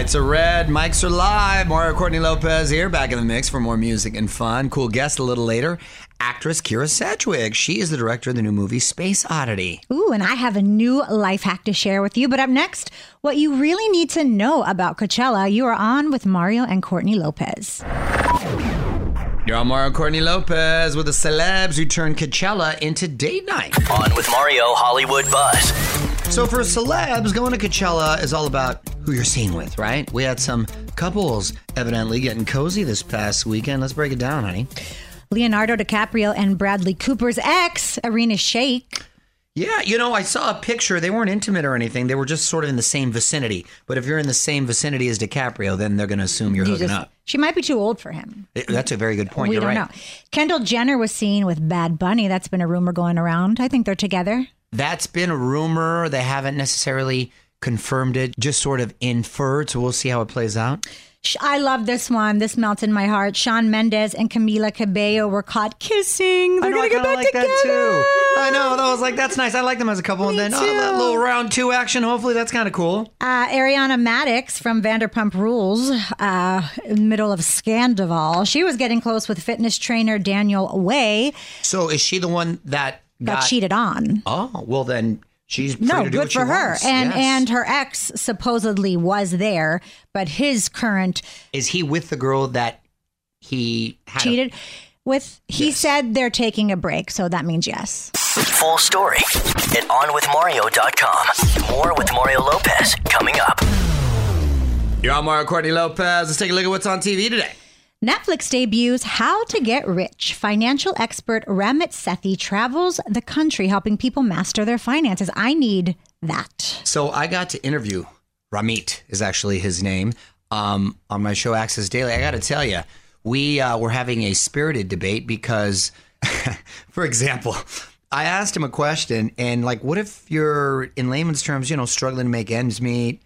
Lights are red, mics are live. Mario Courtney Lopez here, back in the mix for more music and fun. Cool guest a little later, actress Kyra Sedgwick. She is the director of the new movie Space Oddity. Ooh, and I have a new life hack to share with you. But up next, what you really need to know about Coachella. You are on with Mario and Courtney Lopez. You're on Mario Courtney Lopez with the celebs who turned Coachella into date night. On with Mario Hollywood Buzz. So for celebs, going to Coachella is all about who you're seen with, right? We had some couples evidently getting cozy this past weekend. Let's break it down, honey. Leonardo DiCaprio and Bradley Cooper's ex, Irina Shayk. Yeah, you know, I saw a picture. They weren't intimate or anything. They were just sort of in the same vicinity. But if you're in the same vicinity as DiCaprio, then they're going to assume you're You hooking just- up. She might be too old for him. It- That's a very good point. we you're don't right. know. Kendall Jenner was seen with Bad Bunny. That's been a rumor going around. I think they're together. That's been a rumor. They haven't necessarily confirmed it, just sort of inferred. So we'll see how it plays out. I love this one. This melts in my heart. Shawn Mendes and Camila Cabello were caught kissing. They're I know, gonna get back like together. that too. I know. That was like that's nice. I like them as a couple. and Me then oh, that little round two action. Hopefully, that's kind of cool. Uh, Ariana Madix from Vanderpump Rules, uh, in the middle of Scandoval, she was getting close with fitness trainer Daniel Wai. So is she the one that Got cheated on. Oh well, then she's No, to do good what she for her. wants. And Yes. and her ex supposedly was there, but his current is he with the girl that he had a- cheated with. He said they're taking a break, so that means yes. Full story at onwithmario.com. More with Mario Lopez coming up. You're on Mario Courtney Lopez. Let's take a look at what's on TV today. Netflix debuts How to Get Rich. Financial expert Ramit Sethi travels the country helping people master their finances. I need that. So I got to interview Ramit is actually his name um, on my show Access Daily. I got to tell you, we uh, were having a spirited debate because, for example, I asked him a question and like, what if you're in layman's terms, you know, struggling to make ends meet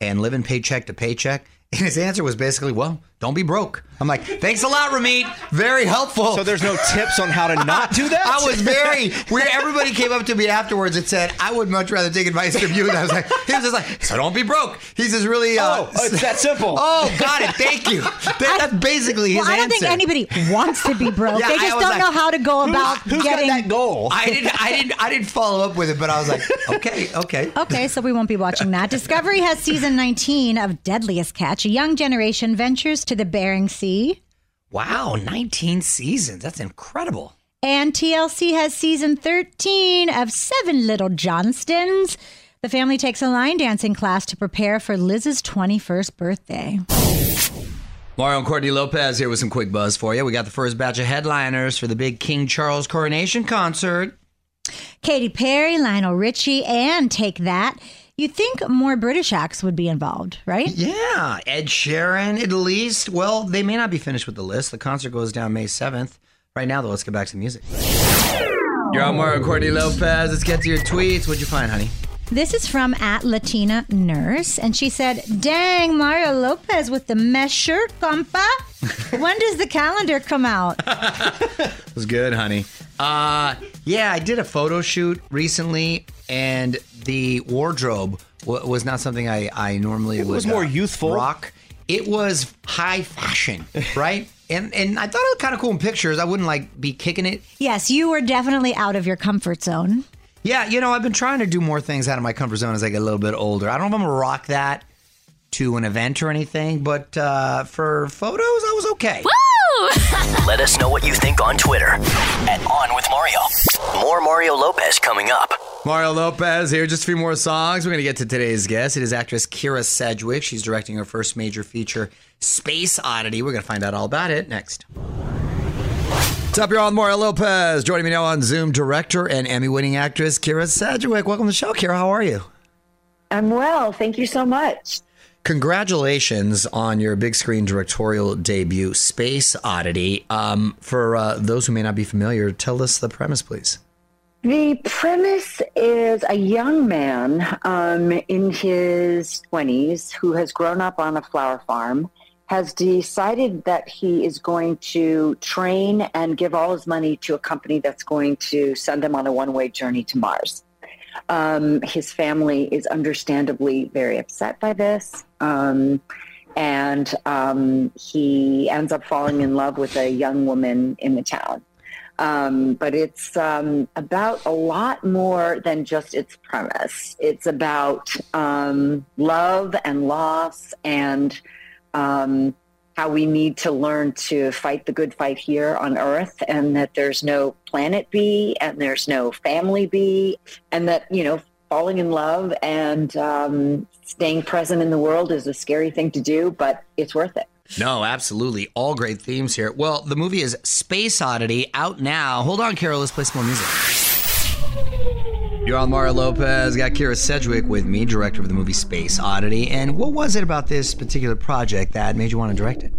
and living paycheck to paycheck? And his answer was basically, well, don't be broke. I'm like, thanks a lot, Ramit. Very helpful. So there's no tips on how to not do that? I was very where everybody came up to me afterwards and said, I would much rather take advice from you. And I was like, he was just like, so don't be broke. He's just really uh, Oh, it's that simple. Oh, got it. Thank you. That- that's basically his Well, I don't answer. think anybody wants to be broke. Yeah, they just don't like, know how to go about Who's getting. got that goal? I didn't I didn't I didn't follow up with it, but I was like, okay, okay. Okay, so we won't be watching that. Discovery has season 19 of Deadliest Catch. A young generation ventures to the Bering Sea. Wow, 19 seasons. That's incredible. And TLC has season 13 of Seven Little Johnstons. The family takes a line dancing class to prepare for Liz's 21st birthday. Mario and Courtney Lopez here with some quick buzz for you. We got the first batch of headliners for the big King Charles coronation concert. Katy Perry, Lionel Richie, and Take That. You'd think more British acts would be involved, right? Yeah, Ed Sheeran at least. Well, they may not be finished with the list. The concert goes down May 7th. Right now, though, let's get back to the music. You're on Mario Courtney Lopez. Let's get to your tweets. What'd you find, honey? This is from at Latina Nurse, and she said, "Dang, Mario Lopez with the mesh shirt, compa. when does the calendar come out?" It was good, honey. Uh, yeah, I did a photo shoot recently, and the wardrobe w- was not something I, I normally would. was more uh, youthful. Rock. It was high fashion, right? and and I thought it was kind of cool in pictures. I wouldn't like be kicking it. yes, you were definitely out of your comfort zone. Yeah, you know, I've been trying to do more things out of my comfort zone as I get a little bit older. I don't know if I'm gonna rock that to an event or anything, but uh, for photos, I was okay. Let us know what you think on Twitter at On With Mario. More Mario Lopez coming up. Mario Lopez here. Just a few more songs. We're going to get to today's guest. It is actress Kyra Sedgwick. She's directing her first major feature, Space Oddity. We're going to find out all about it next. What's up, on Mario Lopez. Joining me now on Zoom, director and Emmy winning actress Kyra Sedgwick. Welcome to the show, Kyra. How are you? I'm well. Thank you so much. Congratulations on your big screen directorial debut, Space Oddity. Um, for uh, those who may not be familiar, tell us the premise, please. The premise is a young man um, in his 20s who has grown up on a flower farm, has decided that he is going to train and give all his money to a company that's going to send him on a one way journey to Mars. Um, his family is understandably very upset by this. Um, and um, he ends up falling in love with a young woman in the town. Um, but it's um, about a lot more than just its premise. It's about um, love and loss and um, how we need to learn to fight the good fight here on Earth, and that there's no planet B, and there's no family B, and that you know falling in love and um, staying present in the world is a scary thing to do, but it's worth it. No, absolutely. All great themes here. Well, the movie is Space Oddity out now. Hold on, Carol. Let's play some more music. You're on Mario Lopez. Got Kyra Sedgwick with me, director of the movie Space Oddity. And what was it about this particular project that made you want to direct it?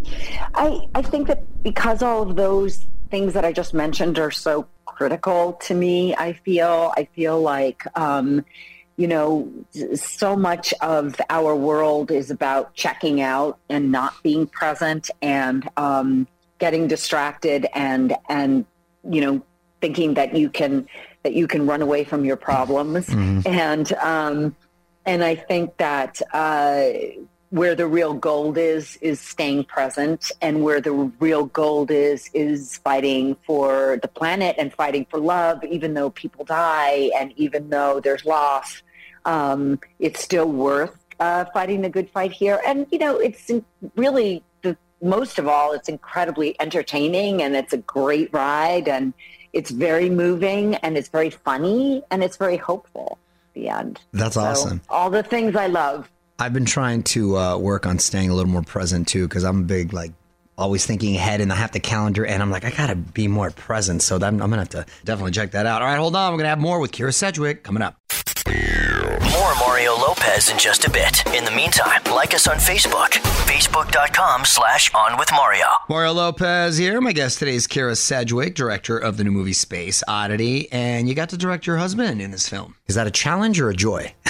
I, I think that because all of those things that I just mentioned are so critical to me, I feel I feel like um, you know so much of our world is about checking out and not being present and um, getting distracted and and you know thinking that you can that you can run away from your problems. Mm-hmm. and um, and I think that uh, where the real gold is is staying present. And where the real gold is is fighting for the planet and fighting for love even though people die and even though there's loss um, it's still worth uh, fighting the good fight here. And you know it's really most of all it's incredibly entertaining and it's a great ride and it's very moving and it's very funny and it's very hopeful the end That's So, awesome. all the things i love I've been trying to uh, work on staying a little more present too, because I'm big, like, always thinking ahead and I have the calendar, and I'm like, I gotta be more present. So that, I'm gonna have to definitely check that out. All right, hold on. We're gonna have more with Kyra Sedgwick coming up. More Mario Lopez in just a bit. In the meantime, like us on Facebook. Facebook.com slash on with Mario. Mario Lopez here. My guest today is Kyra Sedgwick, director of the new movie Space Oddity, and you got to direct your husband in this film. Is that a challenge or a joy?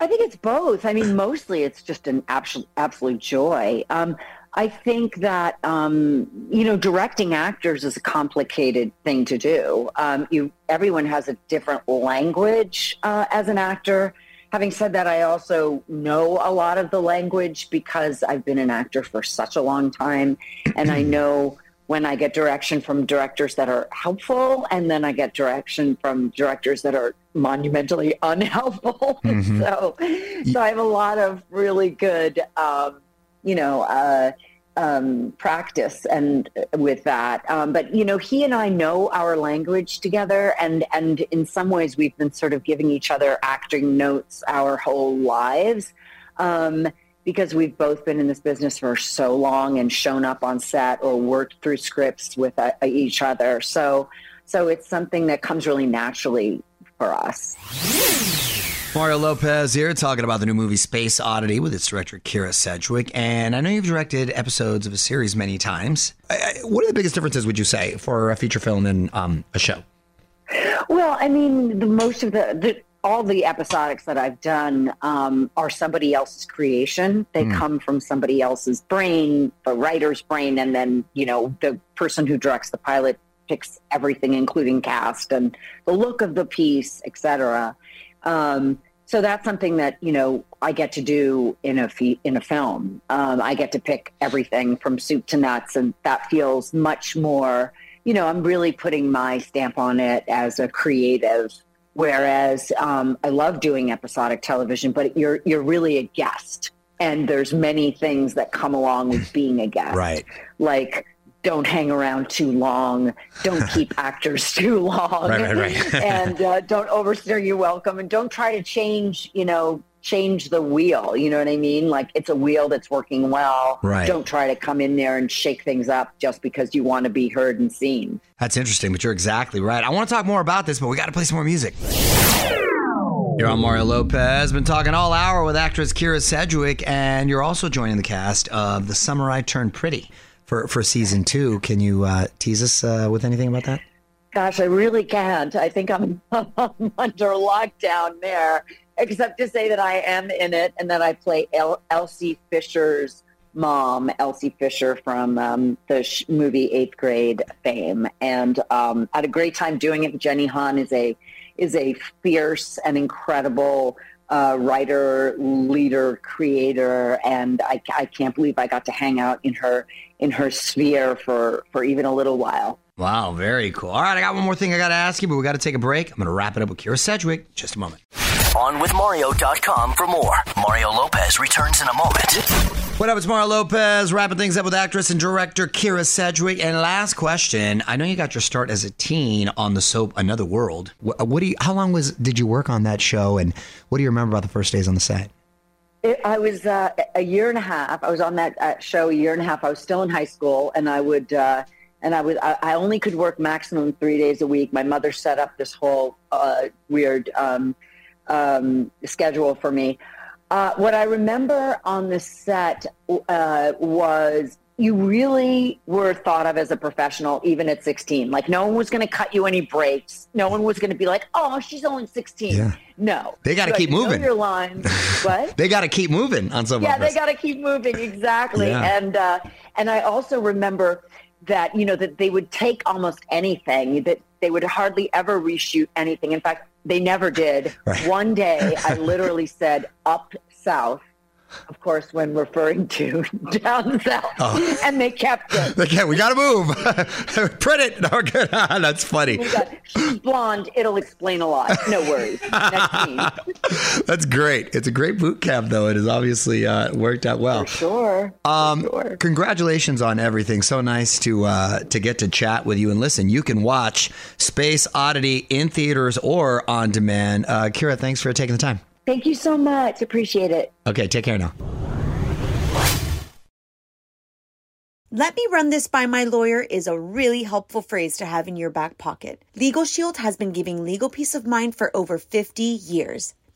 I think it's both. I mean, mostly it's just an absolute, absolute joy. Um, I think that um, you know, directing actors is a complicated thing to do. Um, you, everyone has a different language uh, as an actor. Having said that, I also know a lot of the language because I've been an actor for such a long time, and I know when I get direction from directors that are helpful, and then I get direction from directors that are monumentally unhelpful. so, so I have a lot of really good, um, you know, uh, um, practice and with that. Um, but you know, he and I know our language together, and and in some ways, we've been sort of giving each other acting notes our whole lives. Um, because we've both been in this business for so long and shown up on set or worked through scripts with uh, each other. So, so it's something that comes really naturally for us. Mario Lopez here, talking about the new movie Space Oddity with its director Kyra Sedgwick. And I know you've directed episodes of a series many times. What are the biggest differences, would you say, for a feature film and um, a show? Well, I mean, the most of the, the all the episodics that I've done um, are somebody else's creation. They come from somebody else's brain, the writer's brain, and then you know the person who directs the pilot picks everything, including cast and the look of the piece, etc. Um, so that's something that you know I get to do in a fe- in a film. Um, I get to pick everything from soup to nuts, and that feels much more. You know, I'm really putting my stamp on it as a creative. Whereas um, I love doing episodic television, but you're you're really a guest, and there's many things that come along with being a guest Right. like don't hang around too long, don't keep actors too long, Right, right, right. and uh, don't overstay your welcome, and don't try to change, you know, change the wheel. You know what I mean? Like it's a wheel that's working well. Right. Don't try to come in there and shake things up just because you want to be heard and seen. That's interesting, but you're exactly right. I want to talk more about this, but we got to play some more music. You're on Mario Lopez. Been talking all hour with actress Kyra Sedgwick, and you're also joining the cast of The Summer I Turned Pretty for, for season two. Can you uh, tease us uh, with anything about that? Gosh, I really can't. I think I'm, I'm under lockdown there, except to say that I am in it and that I play El- Elsie Fisher's mom, Elsie Fisher from um, the sh- movie Eighth Grade fame, and um, I had a great time doing it. Jenny Han is a is a fierce and incredible uh, writer, leader, creator, and I, I can't believe I got to hang out in her in her sphere for for even a little while. Wow, very cool. All right, I got one more thing I got to ask you, but we got to take a break. I'm going to wrap it up with Kyra Sedgwick just a moment. OnWithMario.com for more. Mario Lopez returns in a moment. What up, it's Mario Lopez, wrapping things up with actress and director Kyra Sedgwick. And last question, I know you got your start as a teen on the soap Another World. What, what do you? How long was did you work on that show, and what do you remember about the first days on the set? It, I was uh, a year and a half. I was on that uh, show a year and a half. I was still in high school, and I would, uh, and I was, I, I only could work maximum three days a week. My mother set up this whole uh, weird um, um, schedule for me. Uh, what I remember on the set uh, was you really were thought of as a professional even at 16. Like no one was going to cut you any breaks. No one was going to be like, "Oh, she's only 16." Yeah. No, They gotta keep moving. your lines. what? They got to keep moving on some yeah, they got to keep moving exactly. Yeah. And uh, and I also remember that you know that they would take almost anything that they would hardly ever reshoot anything. In fact, they never did. Right. One day, I literally said up south. Of course, when referring to down south, Oh. and they kept it. Okay, we got to move. Print it. No, good. That's funny. We got, She's blonde. It'll explain a lot. No worries. That's great. It's a great boot camp, though. It has obviously uh, worked out well. Sure. Um, sure. Congratulations on everything. So nice to uh, to get to chat with you and listen. You can watch Space Oddity in theaters or on demand. Uh, Kyra, thanks for taking the time. Thank you so much. Appreciate it. Okay, take care now. Let me run this by my lawyer is a really helpful phrase to have in your back pocket. Legal Shield has been giving legal peace of mind for over 50 years.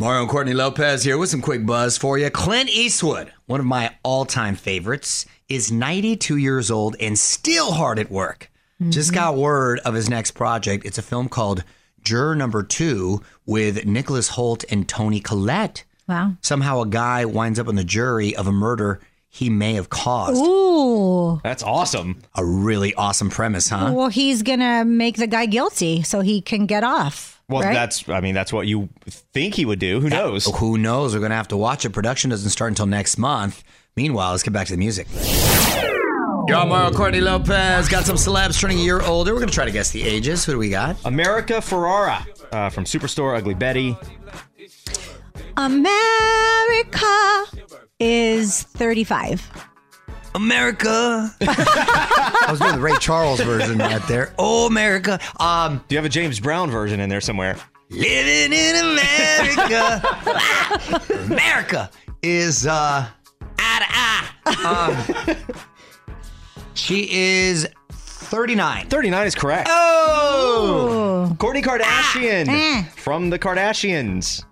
Mario and Courtney Lopez here with some quick buzz for you. Clint Eastwood, one of my all time favorites, is 92 years old and still hard at work. Just got mm-hmm. word of his next project. It's a film called Juror Number Two with Nicholas Hoult and Toni Collette. Wow. Somehow a guy winds up on the jury of a murder he may have caused. Ooh. That's awesome. A really awesome premise, huh? Well, he's gonna make the guy guilty so he can get off. Well, right? that's I mean that's what you think he would do. Who knows? Who knows? We're going to have to watch it. Production doesn't start until next month. Meanwhile, let's get back to the music. You're on Mario Courtney Lopez. Got some celebs turning a year older. We're going to try to guess the ages. Who do we got? America Ferrera uh, from Superstore Ugly Betty. America is 35. America. I was doing the Ray Charles version right there. Oh, America. Um, Do you have a James Brown version in there somewhere? living in America. America is uh, eye to eye. Um, she is 39. 39 is correct. Oh, Kourtney Kardashian Ah. from the Kardashians.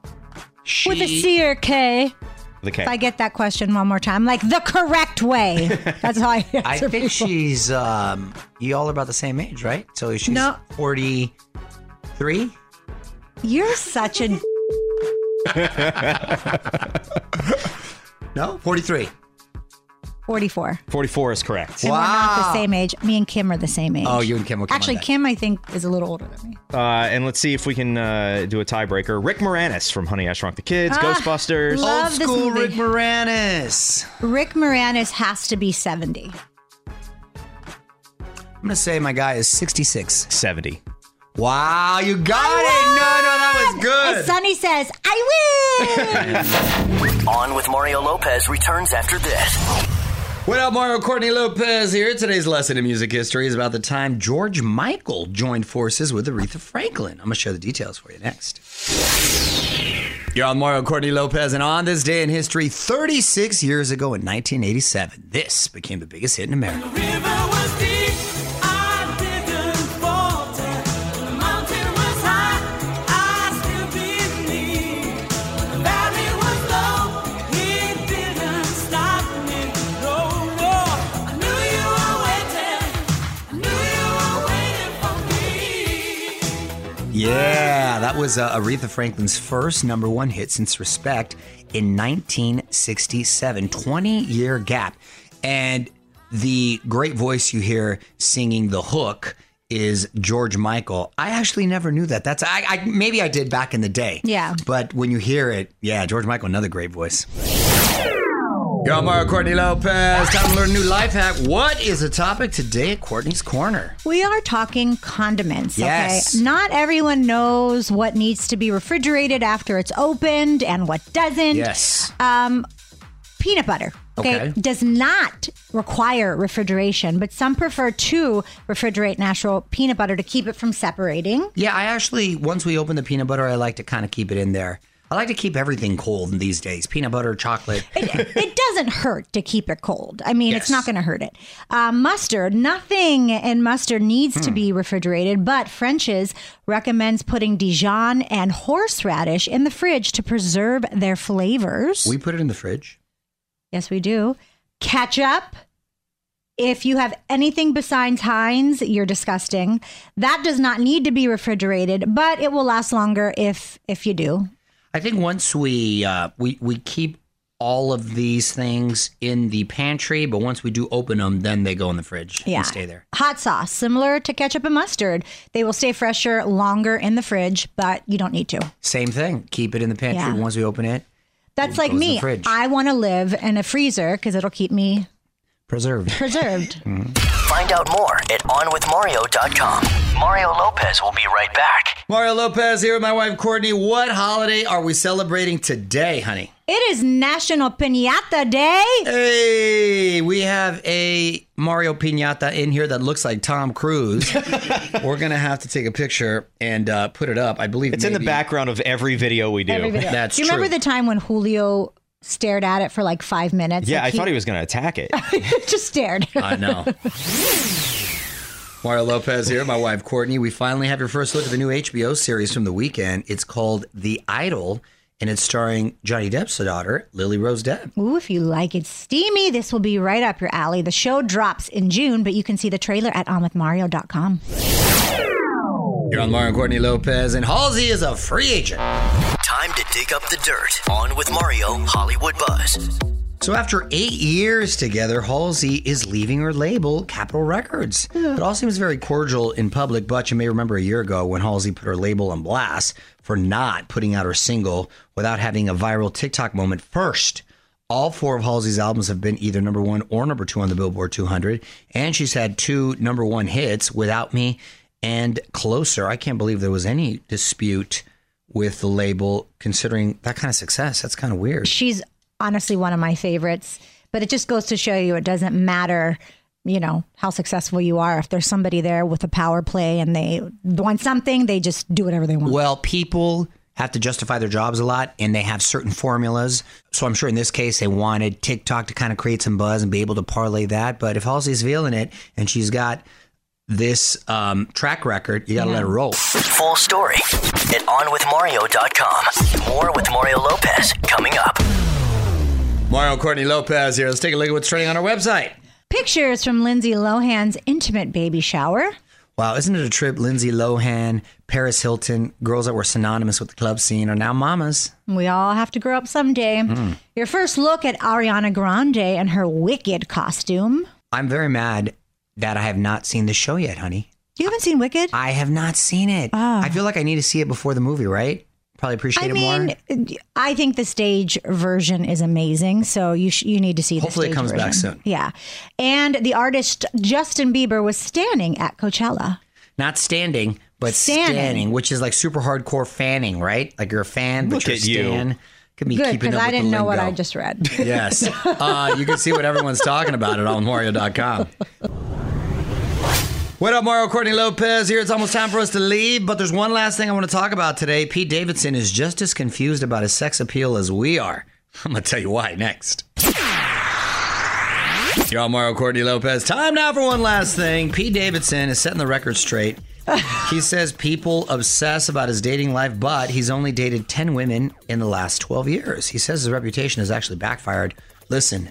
she, With a C or K. The K. If I get that question one more time, like the correct way. That's how I answer I think people. she's um, you all are about the same age, right? So she's No. 43. You're such a. No, 43. 44. 44 is correct. And we're not the Wow. same age. Me and Kim are the same age. Oh, you and Kim will come Actually, that. Kim, I think, is a little older than me. Uh, and let's see if we can uh, do a tiebreaker. Rick Moranis from Honey, I Shrunk the Kids, Ah, Ghostbusters. love Old this school movie. Rick Moranis. Rick Moranis has to be 70. I'm gonna say my guy is 66. 70. Wow, you got it! No, no, that was good. As Sonny says, I win! On with Mario Lopez returns after this. What up, Mario Courtney Lopez here. Today's lesson in music history is about the time George Michael joined forces with Aretha Franklin. I'm going to share the details for you next. You're on Mario Courtney Lopez, and on this day in history, 36 years ago in 1987, this became the biggest hit in America. Yeah, that was uh, Aretha Franklin's first number one hit since Respect in 1967. 20 year gap. And the great voice you hear singing the hook is George Michael. I actually never knew that. That's I, I maybe I did back in the day. Yeah. But when you hear it, yeah, George Michael, another great voice. On Mario Courtney Lopez. Time to learn a new life hack. What is the topic today at Courtney's Corner? We are talking condiments. Yes. Okay. Not everyone knows what needs to be refrigerated after it's opened and what doesn't. Yes. Um, peanut butter. Okay. Does not require refrigeration, but some prefer to refrigerate natural peanut butter to keep it from separating. Yeah, I actually once we open the peanut butter, I like to kind of keep it in there. I like to keep everything cold these days. Peanut butter, chocolate. It, it doesn't hurt to keep it cold. I mean, it's not going to hurt it. Uh, mustard, nothing in mustard needs Hmm. to be refrigerated, but French's recommends putting Dijon and horseradish in the fridge to preserve their flavors. we put it in the fridge. yes, we do. Ketchup. If you have anything besides Heinz, you're disgusting. That does not need to be refrigerated, but it will last longer if if you do. I think once we uh, we we keep all of these things in the pantry, but once we do open them, then they go in the fridge Yeah. and stay there. Hot sauce, similar to ketchup and mustard. They will stay fresher longer in the fridge, but you don't need to. Same thing. Keep it in the pantry. Yeah. Once we open it, That's It like goes in the me. fridge. I want to live in a freezer because it'll keep me preserved. preserved. Find out more at onwithmario.com. Mario Lopez will be right back. Mario Lopez here with my wife Courtney. What holiday are we celebrating today, honey? it is National Pinata Day. Hey, we have a Mario Pinata in here that looks like Tom Cruise. We're gonna have to take a picture and uh, put it up. I believe It's in the background of every video we do. Every video. That's do you remember the time when Julio stared at it for like five minutes? Yeah, Like I thought he was going to attack it. just stared. I know. Mario Lopez here, my wife Courtney. We finally have your first look at the new HBO series from The Weeknd. It's called The Idol, and it's starring Johnny Depp's daughter, Lily Rose Depp. Ooh, if you like it steamy, this will be right up your alley. The show drops in June, but you can see the trailer at onwithmario.com. You're on Mario Courtney Lopez, and Halsey is a free agent. Time to dig up the dirt. On with Mario Hollywood Buzz. So after eight years together, Halsey is leaving her label, Capitol Records. It all seems very cordial in public, but you may remember a year ago when Halsey put her label on blast for not putting out her single without having a viral TikTok moment first. All four of Halsey's albums have been either number one or number two on the Billboard 200, and she's had two number one hits, Without Me and Closer. I can't believe there was any dispute with the label, considering that kind of success. That's kind of weird. She's honestly one of my favorites, but it just goes to show you it doesn't matter, you know, how successful you are. If there's somebody there with a power play and they want something, they just do whatever they want. Well, people have to justify their jobs a lot and they have certain formulas. So I'm sure in this case they wanted TikTok to kind of create some buzz and be able to parlay that. But if Halsey's feeling it and she's got this um, track record, you got to let her roll. Full story at onwithmario.com. More with Mario Lopez coming up. Mario Courtney Lopez here. Let's take a look at what's trending on our website. Pictures from Lindsay Lohan's intimate baby shower. Wow, isn't it a trip? Lindsay Lohan, Paris Hilton, girls that were synonymous with the club scene are now mamas. We all have to grow up someday. Mm. Your first look at Ariana Grande and her wicked costume. I'm very mad that I have not seen the show yet, honey. You haven't seen Wicked? I have not seen it. I feel like I need to see it before the movie, right? Probably appreciate I it mean, more. I think the stage version is amazing, so you sh- you need to see. Hopefully it the stage comes back soon. Yeah, and the artist Justin Bieber was standing at Coachella. Not standing, but Standing. standing. which is like super hardcore fanning, right? Like you're a fan, but Look you're at you. Could be Good, keeping because up I with didn't the know what. I just read. Yes. Uh, you can see what everyone's talking about at onmario.com. What up, Mario Courtney Lopez here. It's almost time for us to leave, but there's one last thing I want to talk about today. Pete Davidson is just as confused about his sex appeal as we are. I'm going to tell you why next. You're on Mario Courtney Lopez. Time now for one last thing. Pete Davidson is setting the record straight. he says people obsess about his dating life, but he's only dated 10 women in the last 12 years. He says his reputation has actually backfired. Listen,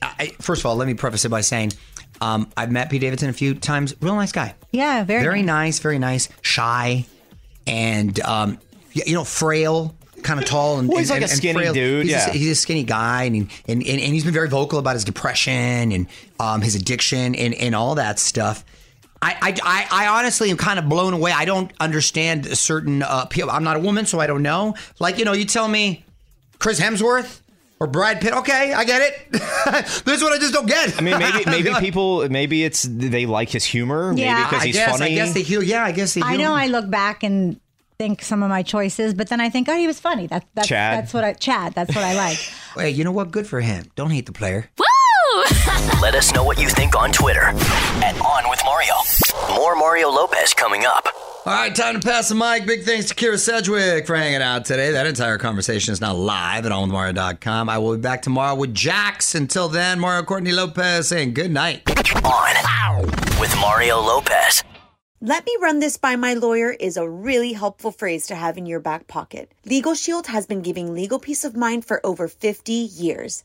I, first of all, let me preface it by saying um, I've met Pete Davidson a few times. Real nice guy. yeah, very, Very nice. nice, very nice. Shy and, um, you know, frail. Kind of tall and, Well, he's and- like a and skinny frail. dude, He's, yeah. a, he's a skinny guy, and, he- and and and he's been very vocal about his depression and um, his addiction and and all that stuff. I, I, I, I honestly am kind of blown away. I don't understand certain uh, people. I'm not a woman, so I don't know. Like, you know, you tell me Chris Hemsworth or Brad Pitt. Okay, I get it. this is what I just don't get. I mean, maybe maybe people maybe it's they like his humor, Yeah. maybe because I he's guess, funny. I guess they heal. Yeah, I guess they. I know. I look back and think some of my choices, but then I think, oh, he was funny. That, that's Chad. that's what I Chad. That's what I like. Hey, you know what? Good for him. Don't hate the player. Woo! Let us know what you think on Twitter at On With Mario. More Mario Lopez coming up. All right, time to pass the mic. Big thanks to Kyra Sedgwick for hanging out today. That entire conversation is now live at onwithmario.com. I will be back tomorrow with Jax. Until then, Mario Courtney Lopez saying good night. On with Mario Lopez. Let me run this by my lawyer is a really helpful phrase to have in your back pocket. Legal Shield has been giving legal peace of mind for over 50 years.